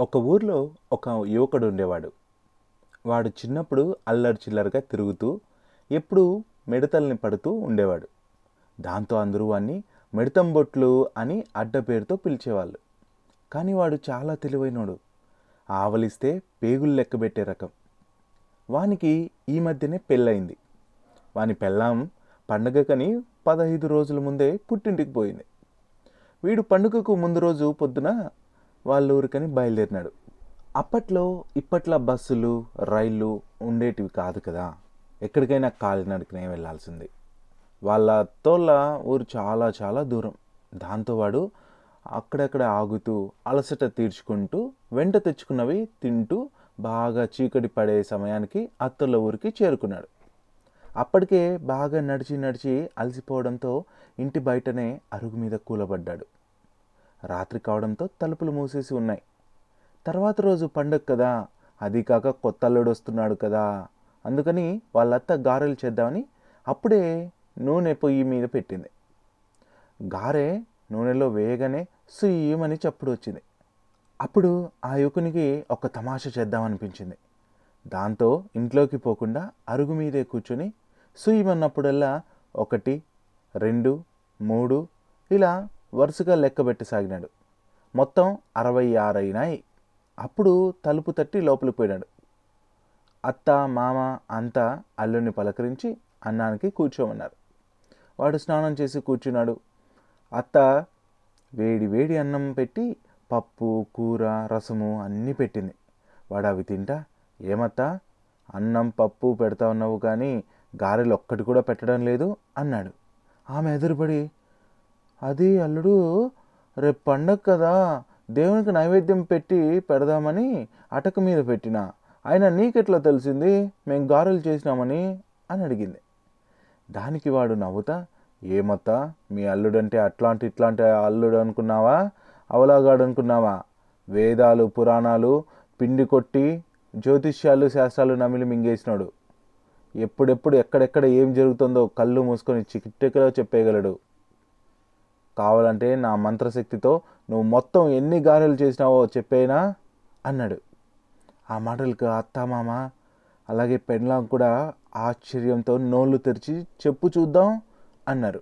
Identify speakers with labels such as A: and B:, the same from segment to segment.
A: ఒక ఊర్లో ఒక యువకుడు ఉండేవాడు. వాడు చిన్నప్పుడు అల్లరి చిల్లరగా తిరుగుతూ ఎప్పుడూ మిడతల్ని పడుతూ ఉండేవాడు. దాంతో అందరూ వాణ్ణి మిడతం బొట్లు అని అడ్డ పేరుతో పిలిచేవాళ్ళు. కానీ వాడు చాలా తెలివైనోడు. ఆవలిస్తే పేగులు లెక్కబెట్టే రకం. వానికి ఈ మధ్యనే పెళ్ళయింది. వాని పెళ్ళాం పండగకని పదహైదు రోజుల ముందే పుట్టింటికి పోయింది. వీడు పండుగకు ముందు రోజు పొద్దున వాళ్ళ ఊరికని బయలుదేరినాడు. అప్పట్లో ఇప్పట్లో బస్సులు రైళ్ళు ఉండేటివి కాదు కదా. ఎక్కడికైనా కాలినడకనే వెళ్ళాల్సింది. వాళ్ళ తోళ్ళ ఊరు చాలా చాలా దూరం. దాంతో వాడు అక్కడక్కడ ఆగుతూ అలసట తీర్చుకుంటూ వెంట తెచ్చుకున్నవి తింటూ బాగా చీకటి పడే సమయానికి అత్తల ఊరికి చేరుకున్నాడు. అప్పటికే బాగా నడిచి నడిచి అలసిపోవడంతో ఇంటి బయటనే అరుగు మీద కూలబడ్డాడు. రాత్రి కావడంతో తలుపులు మూసేసి ఉన్నాయి. తర్వాత రోజు పండగ కదా అది కాక కొత్త అల్లుడు వస్తున్నాడు కదా అందుకని వాళ్ళత్త గారెలు చేద్దామని అప్పుడే నూనె పొయ్యి మీద పెట్టింది. గారె నూనెలో వేయగానే సుయ్యమని చప్పుడు వచ్చింది. అప్పుడు ఆ యువకునికి ఒక తమాషా చేద్దామనిపించింది. దాంతో ఇంట్లోకి పోకుండా అరుగు మీదే కూర్చొని సుయ్యమన్నప్పుడల్లా ఒకటి రెండు మూడు ఇలా వరుసగా లెక్క సాగినాడు. మొత్తం అరవై ఆరు అయినాయి అప్పుడు తలుపు తట్టి లోపలికి పోయినాడు. అత్త మామ అంతా అల్లుని పలకరించి అన్నానికి కూర్చోమన్నారు. వాడు స్నానం చేసి కూర్చున్నాడు. అత్త వేడి వేడి అన్నం పెట్టి పప్పు కూర రసము అన్నీ పెట్టింది. వాడు అవి తింటా? ఏమత్తా? అన్నం పప్పు పెడతా ఉన్నావు కానీ గారెలు ఒక్కటి కూడా పెట్టడం లేదు అన్నాడు. ఆమె ఎదురుపడి అది అల్లుడు రేపు పండగ కదా దేవునికి నైవేద్యం పెట్టి పెడదామని అటక మీద పెట్టిన. ఆయన నీకెట్లా తెలిసింది? మేము గారెలు చేసినామని అని అడిగింది. దానికి వాడు నవ్వుతా ఏమత్తా మీ అల్లుడంటే అట్లాంటి ఇట్లాంటి అల్లుడు అనుకున్నావా? అవలాగాడు అనుకున్నావా వేదాలు పురాణాలు పిండి కొట్టి జ్యోతిష్యాలు శాస్త్రాలు నమిలి మింగేసినాడు. ఎప్పుడెప్పుడు ఎక్కడెక్కడ ఏం జరుగుతుందో కళ్ళు మూసుకొని చికిట్టెకలో చెప్పేయగలడు. కావాలంటే నా మంత్రశక్తితో నువ్వు మొత్తం ఎన్ని గారెలు చేసినావో చెప్పేనా? అన్నాడు. ఆ మాటలకు అత్తమామ అలాగే పెండ్లాం కూడా ఆశ్చర్యంతో నోళ్ళు తెరిచి చెప్పు చూద్దాం అన్నారు.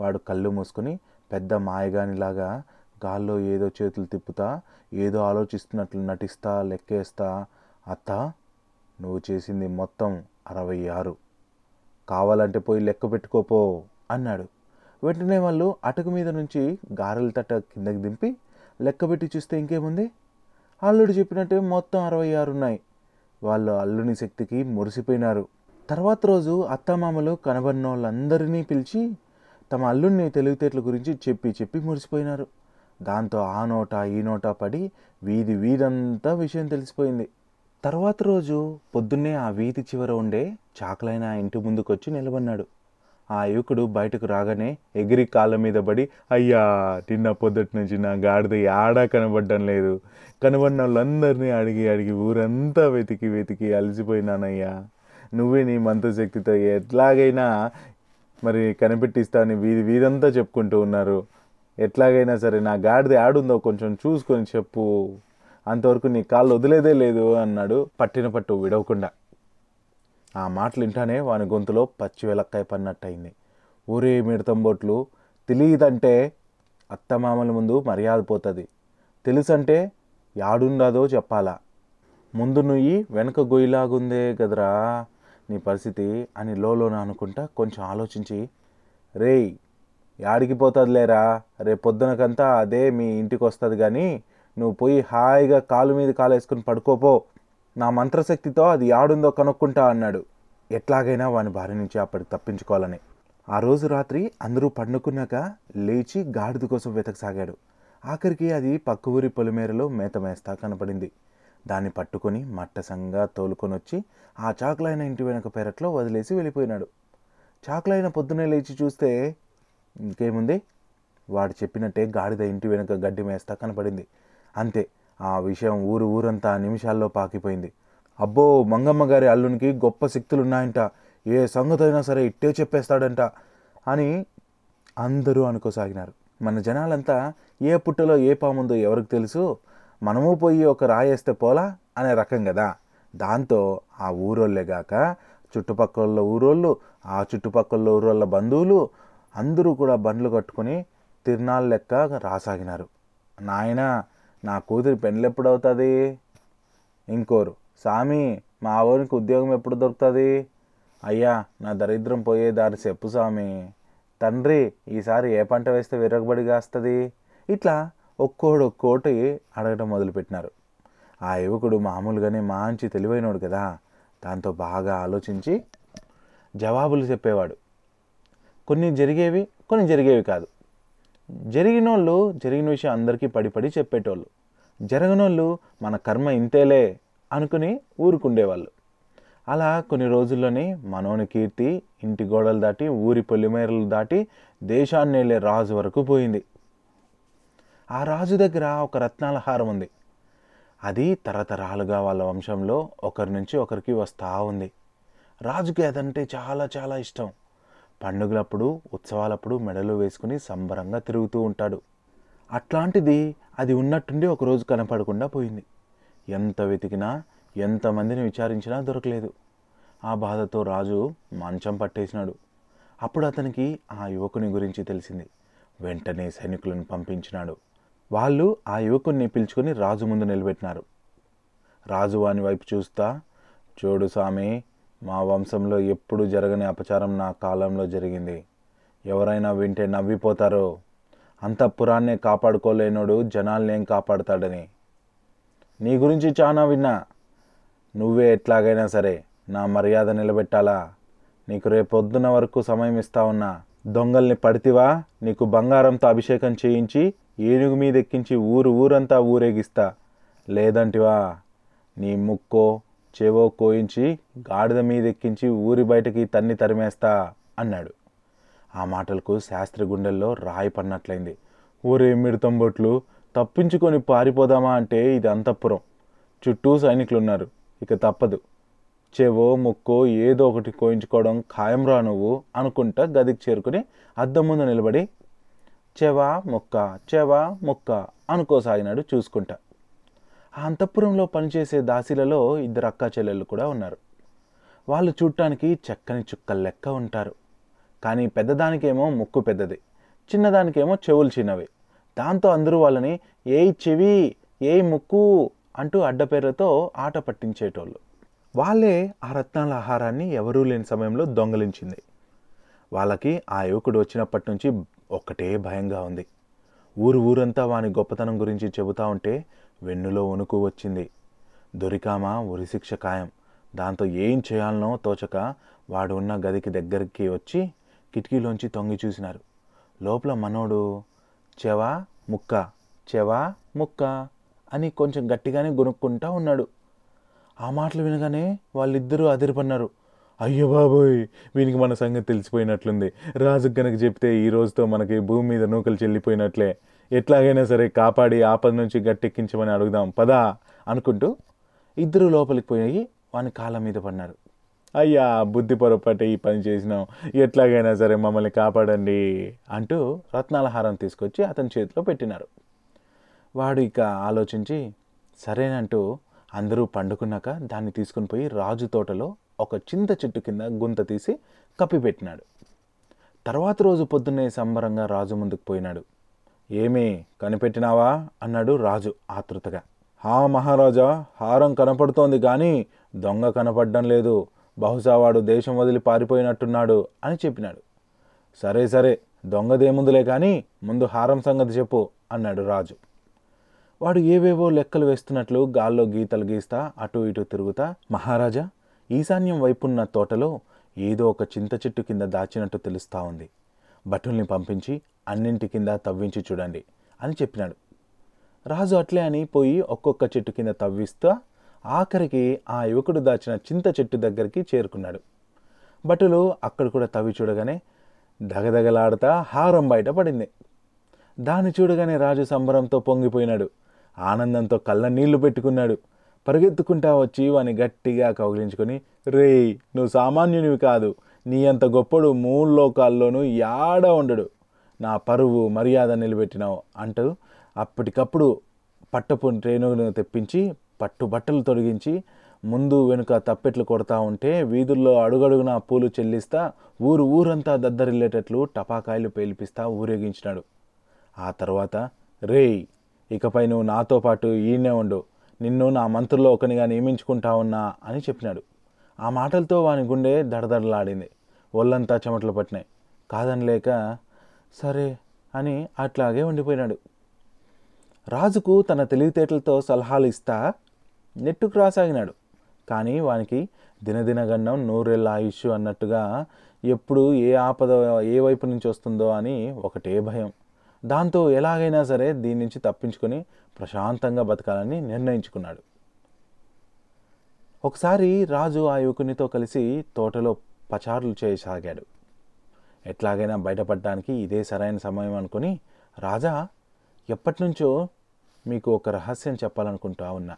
A: వాడు కళ్ళు మూసుకొని పెద్ద మాయగానిలాగా గాల్లో ఏదో చేతులు తిప్పుతా ఏదో ఆలోచిస్తున్నట్లు నటిస్తా లెక్కేస్తా అత్త నువ్వు చేసింది మొత్తం అరవై ఆరు. కావాలంటే పోయి లెక్క పెట్టుకోపో అన్నాడు. వెంటనే వాళ్ళు అటక మీద నుంచి గారెల తట్ట కిందకి దింపి లెక్కబెట్టి చూస్తే ఇంకేముంది? అల్లుడు చెప్పినట్టే మొత్తం అరవై ఆరు ఉన్నాయి. వాళ్ళు అల్లుని శక్తికి మురిసిపోయినారు. తర్వాత రోజు అత్తమామలు కనబడిన వాళ్ళందరినీ పిలిచి తమ అల్లుడిని తెలివితేటల గురించి చెప్పి చెప్పి మురిసిపోయినారు. దాంతో ఆ నోట ఈ నోట పడి వీధి వీధంతా విషయం తెలిసిపోయింది. తర్వాత రోజు పొద్దున్నే ఆ వీధి చివర ఉండే చాకలైన ఆ ఇంటి ముందుకొచ్చి నిలబడినాడు. ఆ యువకుడు బయటకు రాగానే ఎగిరి కాళ్ళ మీద పడి అయ్యా నిన్న పొద్దుటి నుంచి నా గాడిద ఆడా కనబడడం లేదు. కనబడిన వాళ్ళందరినీ అడిగి అడిగి ఊరంతా వెతికి వెతికి అలసిపోయినానయ్యా. నువ్వే నీ మంత్రశక్తితో ఎట్లాగైనా మరి కనిపెట్టిస్తావని వీధి వీధంతా చెప్పుకుంటూ ఉన్నారు. ఎట్లాగైనా సరే నా గాడిద ఆడుందో కొంచెం చూసుకొని చెప్పు. అంతవరకు నీ కాళ్ళు వదిలేదే లేదు అన్నాడు పట్టిన పట్టు విడవకుండా. ఆ మాటలు వింటానే వాని గొంతులో పచ్చి వెలక్కాయ పన్నట్టయింది. ఊరే మిడతంబొట్లు తెలియదంటే అత్తమామల ముందు మర్యాద పోతుంది. తెలుసంటే యాడుండదో చెప్పాలా. ముందు నుయ్యి వెనక గొయ్యిలాగుందే కదరా నీ పరిస్థితి అని లోలోన అనుకుంటా కొంచెం ఆలోచించి రేయ్ యాడికి పోతుందిలేరా రేపు పొద్దునకంతా అదే మీ ఇంటికి వస్తుంది కానీ నువ్వు పోయి హాయిగా కాలు మీద కాలు వేసుకుని పడుకోపో నా మంత్రశక్తితో అది యాడుందో కనుక్కుంటా అన్నాడు. ఎట్లాగైనా వాని భార్య నుంచి అప్పటికి తప్పించుకోవాలని. ఆ రోజు రాత్రి అందరూ పండుకున్నాక లేచి గాడిద కోసం వెతకసాగాడు. ఆఖరికి అది పక్క ఊరి పొలిమేరలో మేత మేస్తా కనపడింది. దాన్ని పట్టుకొని మట్టసంగా తోలుకొని వచ్చి ఆ చాకులైన ఇంటి వెనక పెరట్లో వదిలేసి వెళ్ళిపోయినాడు. చాకులైన పొద్దునే లేచి చూస్తే ఇంకేముంది? వాడు చెప్పినట్టే గాడిద ఇంటి వెనుక గడ్డి మేస్తా కనపడింది. అంతే. ఆ విషయం ఊరు ఊరంతా నిమిషాల్లో పాకిపోయింది. అబ్బో మంగమ్మ గారి అల్లునికి గొప్ప శక్తులు ఉన్నాయంట ఏ సంగతి అయినా సరే ఇట్టే చెప్పేస్తాడంట అని అందరూ అనుకోసాగినారు. మన జనాలంతా ఏ పుట్టలో ఏ పాముందో ఎవరికి తెలుసు? మనము పోయి ఒక రాయేస్తే పోలా అనే రకం కదా దాంతో ఆ ఊరోళ్ళేగాక చుట్టుపక్కల ఊరోళ్ళు ఆ చుట్టుపక్కల ఊరోళ్ళ బంధువులు అందరూ కూడా బండ్లు కట్టుకొని తిరునాళ్ళ లెక్క రాసాగినారు. నాయనా నా కూతురి పెళ్ళి ఎప్పుడు అవుతుంది ఇంకోరు సామి మా ఊరికి ఉద్యోగం ఎప్పుడు దొరుకుతుంది? అయ్యా నా దరిద్రం పోయే దారి చెప్పు స్వామి తండ్రి ఈసారి ఏ పంట వేస్తే విరగబడి కాస్తుంది? ఇట్లా ఒక్కోడు ఒక్కోటి అడగడం మొదలుపెట్టినారు. ఆ యువకుడు మామూలుగానే మంచి తెలివైనోడు కదా. దాంతో బాగా ఆలోచించి జవాబులు చెప్పేవాడు. కొన్ని జరిగేవి కొన్ని జరిగేవి కాదు. జరిగిన వాళ్ళు జరిగిన విషయం అందరికీ పడి పడి చెప్పేటోళ్ళు. జరగనోళ్ళు మన కర్మ ఇంతేలే అనుకుని ఊరుకుండేవాళ్ళు. అలా కొన్ని రోజుల్లోనే మనోని కీర్తి ఇంటి గోడలు దాటి ఊరి పొలిమేరలు దాటి దేశాన్ని వెళ్ళే రాజు వరకు పోయింది. ఆ రాజు దగ్గర ఒక రత్నాల హారం ఉంది. అది తరతరాలుగా వాళ్ళ వంశంలో ఒకరి నుంచి ఒకరికి వస్తూ ఉంది. రాజుకి అదంటే చాలా చాలా ఇష్టం. పండుగలప్పుడు ఉత్సవాలప్పుడు మెడలు వేసుకుని సంబరంగా తిరుగుతూ ఉంటాడు. అట్లాంటిది అది ఉన్నట్టుండి ఒకరోజు కనపడకుండా పోయింది. ఎంత వెతికినా ఎంతమందిని విచారించినా దొరకలేదు. ఆ బాధతో రాజు మంచం పట్టేసినాడు. అప్పుడు అతనికి ఆ యువకుని గురించి తెలిసింది. వెంటనే సైనికులను పంపించినాడు. వాళ్ళు ఆ యువకుని పిలుచుకొని రాజు ముందు నిలబెట్టినారు. రాజు వాని వైపు చూస్తా చూడు స్వామి మా వంశంలో ఎప్పుడు జరగని అపచారం నా కాలంలో జరిగింది. ఎవరైనా వింటే నవ్విపోతారో. అంతఃపురాన్నే కాపాడుకోలేనోడు జనాల్ని కాపాడుతాడని. నీ గురించి చాలా విన్నా. నువ్వే ఎట్లాగైనా సరే నా మర్యాద నిలబెట్టాలా? నీకు రేపొద్దున వరకు సమయం ఇస్తా ఉన్నా. దొంగల్ని పడితివా? నీకు బంగారంతో అభిషేకం చేయించి ఏనుగు మీద ఎక్కించి ఊరు ఊరంతా ఊరేగిస్తా. లేదంటివా? నీ ముక్కో చెవో కోయించి గాడిద మీద ఎక్కించి ఊరి బయటకి తన్ని తరిమేస్తా అన్నాడు. ఆ మాటలకు శాస్త్రి గుండెల్లో రాయి పన్నట్లయింది ఊరే మిడతంబొట్లు తప్పించుకొని పారిపోదామా అంటే ఇది అంతఃపురం. చుట్టూ సైనికులు ఉన్నారు ఇక తప్పదు. చెవో ముక్కో ఏదో ఒకటి కోయించుకోవడం ఖాయం రా నువ్వు అనుకుంటా గదికి చేరుకుని అద్దం ముందు నిలబడి చెవ ముక్క చెవ ముక్క అనుకోసాగినాడు చూసుకుంటా. ఆ అంతఃపురంలో పనిచేసే దాసీలలో ఇద్దరు అక్కా చెల్లెళ్ళు కూడా ఉన్నారు. వాళ్ళు చూడటానికి చక్కని చుక్కల లెక్క ఉంటారు. కానీ పెద్దదానికేమో ముక్కు పెద్దది చిన్నదానికేమో చెవులు చిన్నవి. దాంతో అందరూ వాళ్ళని ఏ చెవి ఏ ముక్కు అంటూ అడ్డపేర్లతో ఆట పట్టించేటోళ్ళు. వాళ్ళే ఆ రత్నాల ఆహారాన్ని ఎవరూ లేని సమయంలో దొంగలించింది. వాళ్ళకి ఆ యువకుడు వచ్చినప్పటి నుంచి ఒక్కటే భయంగా ఉంది. ఊరు ఊరంతా వాని గొప్పతనం గురించి చెబుతా ఉంటే వెన్నులో వణుకు వచ్చింది. దొరికామా? ఉరిశిక్ష ఖాయం. దాంతో ఏం చేయాలనో తోచక వాడు ఉన్న గదికి దగ్గరికి వచ్చి కిటికీలోంచి తొంగి చూసినారు. లోపల మనోడు చెవా ముక్క చెవా ముక్క అని కొంచెం గట్టిగానే గునుక్కుంటా ఉన్నాడు. ఆ మాటలు వినగానే వాళ్ళిద్దరూ అదిరిపన్నారు అయ్యో బాబోయ్! వీనికి మన సంగతి తెలిసిపోయినట్లుంది. రాజు గనక చెప్తే ఈ రోజుతో మనకి భూమి మీద నూకలు చెల్లిపోయినట్లే. ఎట్లాగైనా సరే కాపాడి ఆపద నుంచి గట్టెక్కించమని అడుగుదాం పదా అనుకుంటూ ఇద్దరు లోపలికి పోయి వాని కాళ్ళ మీద పడినారు. అయ్యా బుద్ధి పొరపాటు ఈ పని చేసినాం ఎట్లాగైనా సరే మమ్మల్ని కాపాడండి అంటూ రత్నాల హారం తీసుకొచ్చి అతని చేతిలో పెట్టినారు. వాడు ఇక ఆలోచించి సరేనంటూ అందరూ పండుకున్నాక దాన్ని తీసుకుని పోయి రాజు తోటలో ఒక చింత చెట్టు కింద గుంత తీసి కప్పిపెట్టినాడు తర్వాత రోజు పొద్దున్నే సంబరంగా రాజు ముందుకు పోయినాడు. ఏమీ కనిపెట్టినావా? అన్నాడు రాజు ఆతృతగా. హా మహారాజా హారం కనపడుతోంది కానీ దొంగ కనపడడం లేదు. బహుశా వాడు దేశం వదిలి పారిపోయినట్టున్నాడు అని చెప్పినాడు. సరే సరే దొంగదేముందులే కానీ ముందు హారం సంగతి చెప్పు అన్నాడు రాజు. వాడు ఏవేవో లెక్కలు వేస్తున్నట్లు గాల్లో గీతలు గీస్తా అటు ఇటు తిరుగుతా మహారాజా ఈశాన్యం వైపున్న తోటలో ఏదో ఒక చింత చెట్టు కింద దాచినట్టు తెలుస్తా ఉంది. భటుల్ని పంపించి అన్నింటి కింద తవ్వించి చూడండి అని చెప్పినాడు. రాజు అట్లే అని పోయి ఒక్కొక్క చెట్టు కింద తవ్విస్తూ ఆఖరికి ఆ యువకుడు దాచిన చింత చెట్టు దగ్గరికి చేరుకున్నాడు. భటులు అక్కడ కూడా తవ్వి చూడగానే దగదగలాడుతా హారం బయట పడింది. దాన్ని చూడగానే రాజు సంబరంతో పొంగిపోయినాడు. ఆనందంతో కళ్ళ నీళ్ళు పెట్టుకున్నాడు. పరిగెత్తుకుంటా వచ్చి వాని గట్టిగా కౌగిలించుకొని రేయ్ నువ్వు సామాన్యునివి కాదు. నీ అంత గొప్పడు మూడు లోకాల్లోనూ యాడ ఉండడు. నా పరువు మర్యాద నిలబెట్టినావు అంటూ అప్పటికప్పుడు పట్టపు రేణువును తెప్పించి పట్టు బట్టలు తొడిగించి ముందు వెనుక తప్పెట్లు కొడతా ఉంటే వీధుల్లో అడుగడుగున పూలు చెల్లిస్తా ఊరు ఊరంతా దద్దరిల్లేటట్లు టపాకాయలు పేల్పిస్తా ఊరేగించినాడు. ఆ తర్వాత రేయ్ ఇకపై నువ్వు నాతో పాటు ఈయనే ఉండు. నిన్ను నా మంత్రుల్లో ఒకనిగా నియమించుకుంటా ఉన్నా అని చెప్పినాడు. ఆ మాటలతో వాని గుండె దడదడలాడింది. ఒళ్ళంతా చెమటలు పట్టినాయి. కాదనలేక సరే అని అట్లాగే ఉండిపోయినాడు. రాజుకు తన తెలివితేటలతో సలహాలు ఇస్తా నెట్టుకు రాసాగినాడు. కానీ వానికి దినదినగండం నూరెళ్ళ ఆయుష్ అన్నట్టుగా ఎప్పుడు ఏ ఆపద ఏ వైపు నుంచి వస్తుందో అని ఒకటే భయం. దాంతో ఎలాగైనా సరే దీని నుంచి తప్పించుకొని ప్రశాంతంగా బతకాలని నిర్ణయించుకున్నాడు. ఒకసారి రాజు ఆ యువకునితో కలిసి తోటలో పచారులు చేయసాగాడు. ఎట్లాగైనా బయటపడడానికి ఇదే సరైన సమయం అనుకుని రాజా ఎప్పటినుంచో మీకు ఒక రహస్యం చెప్పాలనుకుంటా ఉన్నా.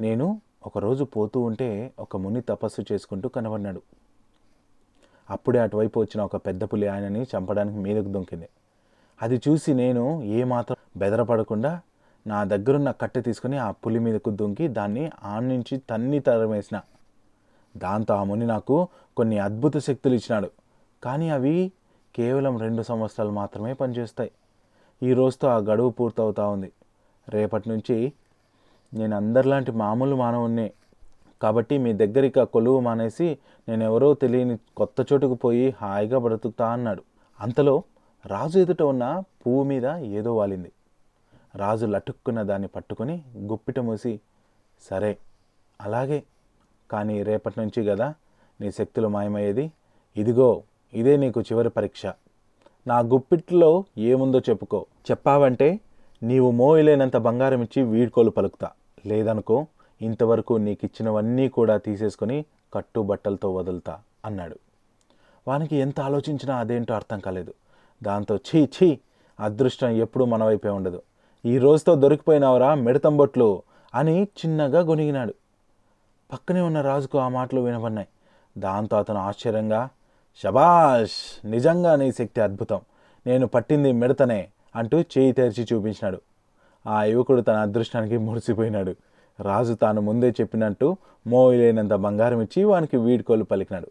A: నేను ఒకరోజు పోతూ ఉంటే ఒక ముని తపస్సు చేసుకుంటూ కనబడినాడు అప్పుడే అటువైపు వచ్చిన ఒక పెద్ద పులి ఆయనని చంపడానికి మీదకు దొంకింది. అది చూసి నేను ఏమాత్రం బెదరపడకుండా నా దగ్గరున్న కట్టె తీసుకుని ఆ పులి మీదకు దుంకి దాన్ని ఆన్ నుంచి తన్ని తరమేసిన. దాంతో ఆ ముని నాకు కొన్ని అద్భుత శక్తులు ఇచ్చినాడు. కానీ అవి కేవలం రెండు సంవత్సరాలు మాత్రమే పనిచేస్తాయి. ఈ రోజుతో ఆ గడువు పూర్తవుతా ఉంది. రేపటి నుంచి నేను అందరిలాంటి మామూలు మానవున్నే కాబట్టి మీ దగ్గరికి ఆ కొలువు మానేసి నేను ఎవరో తెలియని కొత్త చోటుకు పోయి హాయిగా బ్రతుకుతా అన్నాడు. అంతలో రాజు ఎదుట ఉన్న పువ్వు మీద ఏదో వాలింది. రాజు లటుక్కున్న దాన్ని పట్టుకొని గుప్పిట మూసి సరే అలాగే. కానీ రేపటి నుంచి కదా నీ శక్తులు మాయమయ్యేది. ఇదిగో ఇదే నీకు చివరి పరీక్ష. నా గుప్పిట్లో ఏముందో చెప్పుకో. చెప్పావంటే నీవు మోయలేనంత బంగారం ఇచ్చి వీడ్కోలు పలుకుతా. లేదనుకో ఇంతవరకు నీకు ఇచ్చినవన్నీ కూడా తీసేసుకొని కట్టుబట్టలతో వదులుతా అన్నాడు. వానికి ఎంత ఆలోచించినా అదేంటో అర్థం కాలేదు. దాంతో ఛీ ఛీ అదృష్టం ఎప్పుడూ మన వైపే ఉండదు. ఈ రోజుతో దొరికిపోయినావరా మిడతంబొట్లు అని చిన్నగా గొనిగినాడు పక్కనే ఉన్న రాజుకు ఆ మాటలు వినబడినాయి. దాంతో అతను ఆశ్చర్యంగా శబాష్ నిజంగా నీ శక్తి అద్భుతం. నేను పట్టింది మిడతనే అంటూ చేయి తెరిచి చూపించినాడు. ఆ యువకుడు తన అదృష్టానికి మురిసిపోయినాడు. రాజు తాను ముందే చెప్పినట్టు మోయలేనంత బంగారం ఇచ్చి వానికి వీడ్కోలు పలికినాడు.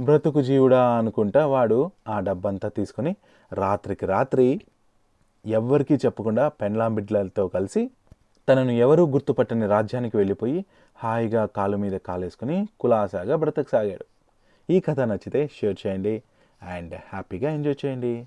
A: బ్రతుకు జీవుడా అనుకుంటా వాడు ఆ డబ్బంతా తీసుకొని రాత్రికి రాత్రి ఎవ్వరికీ చెప్పకుండా పెండ్లాం బిడ్డలతో కలిసి తనను ఎవరూ గుర్తుపట్టని రాజ్యానికి వెళ్ళిపోయి హాయిగా కాలు మీద కాలేసుకుని కులాసాగా బ్రతకసాగాడు. ఈ కథ నచ్చితే షేర్ చేయండి అండ్ హ్యాపీగా ఎంజాయ్ చేయండి.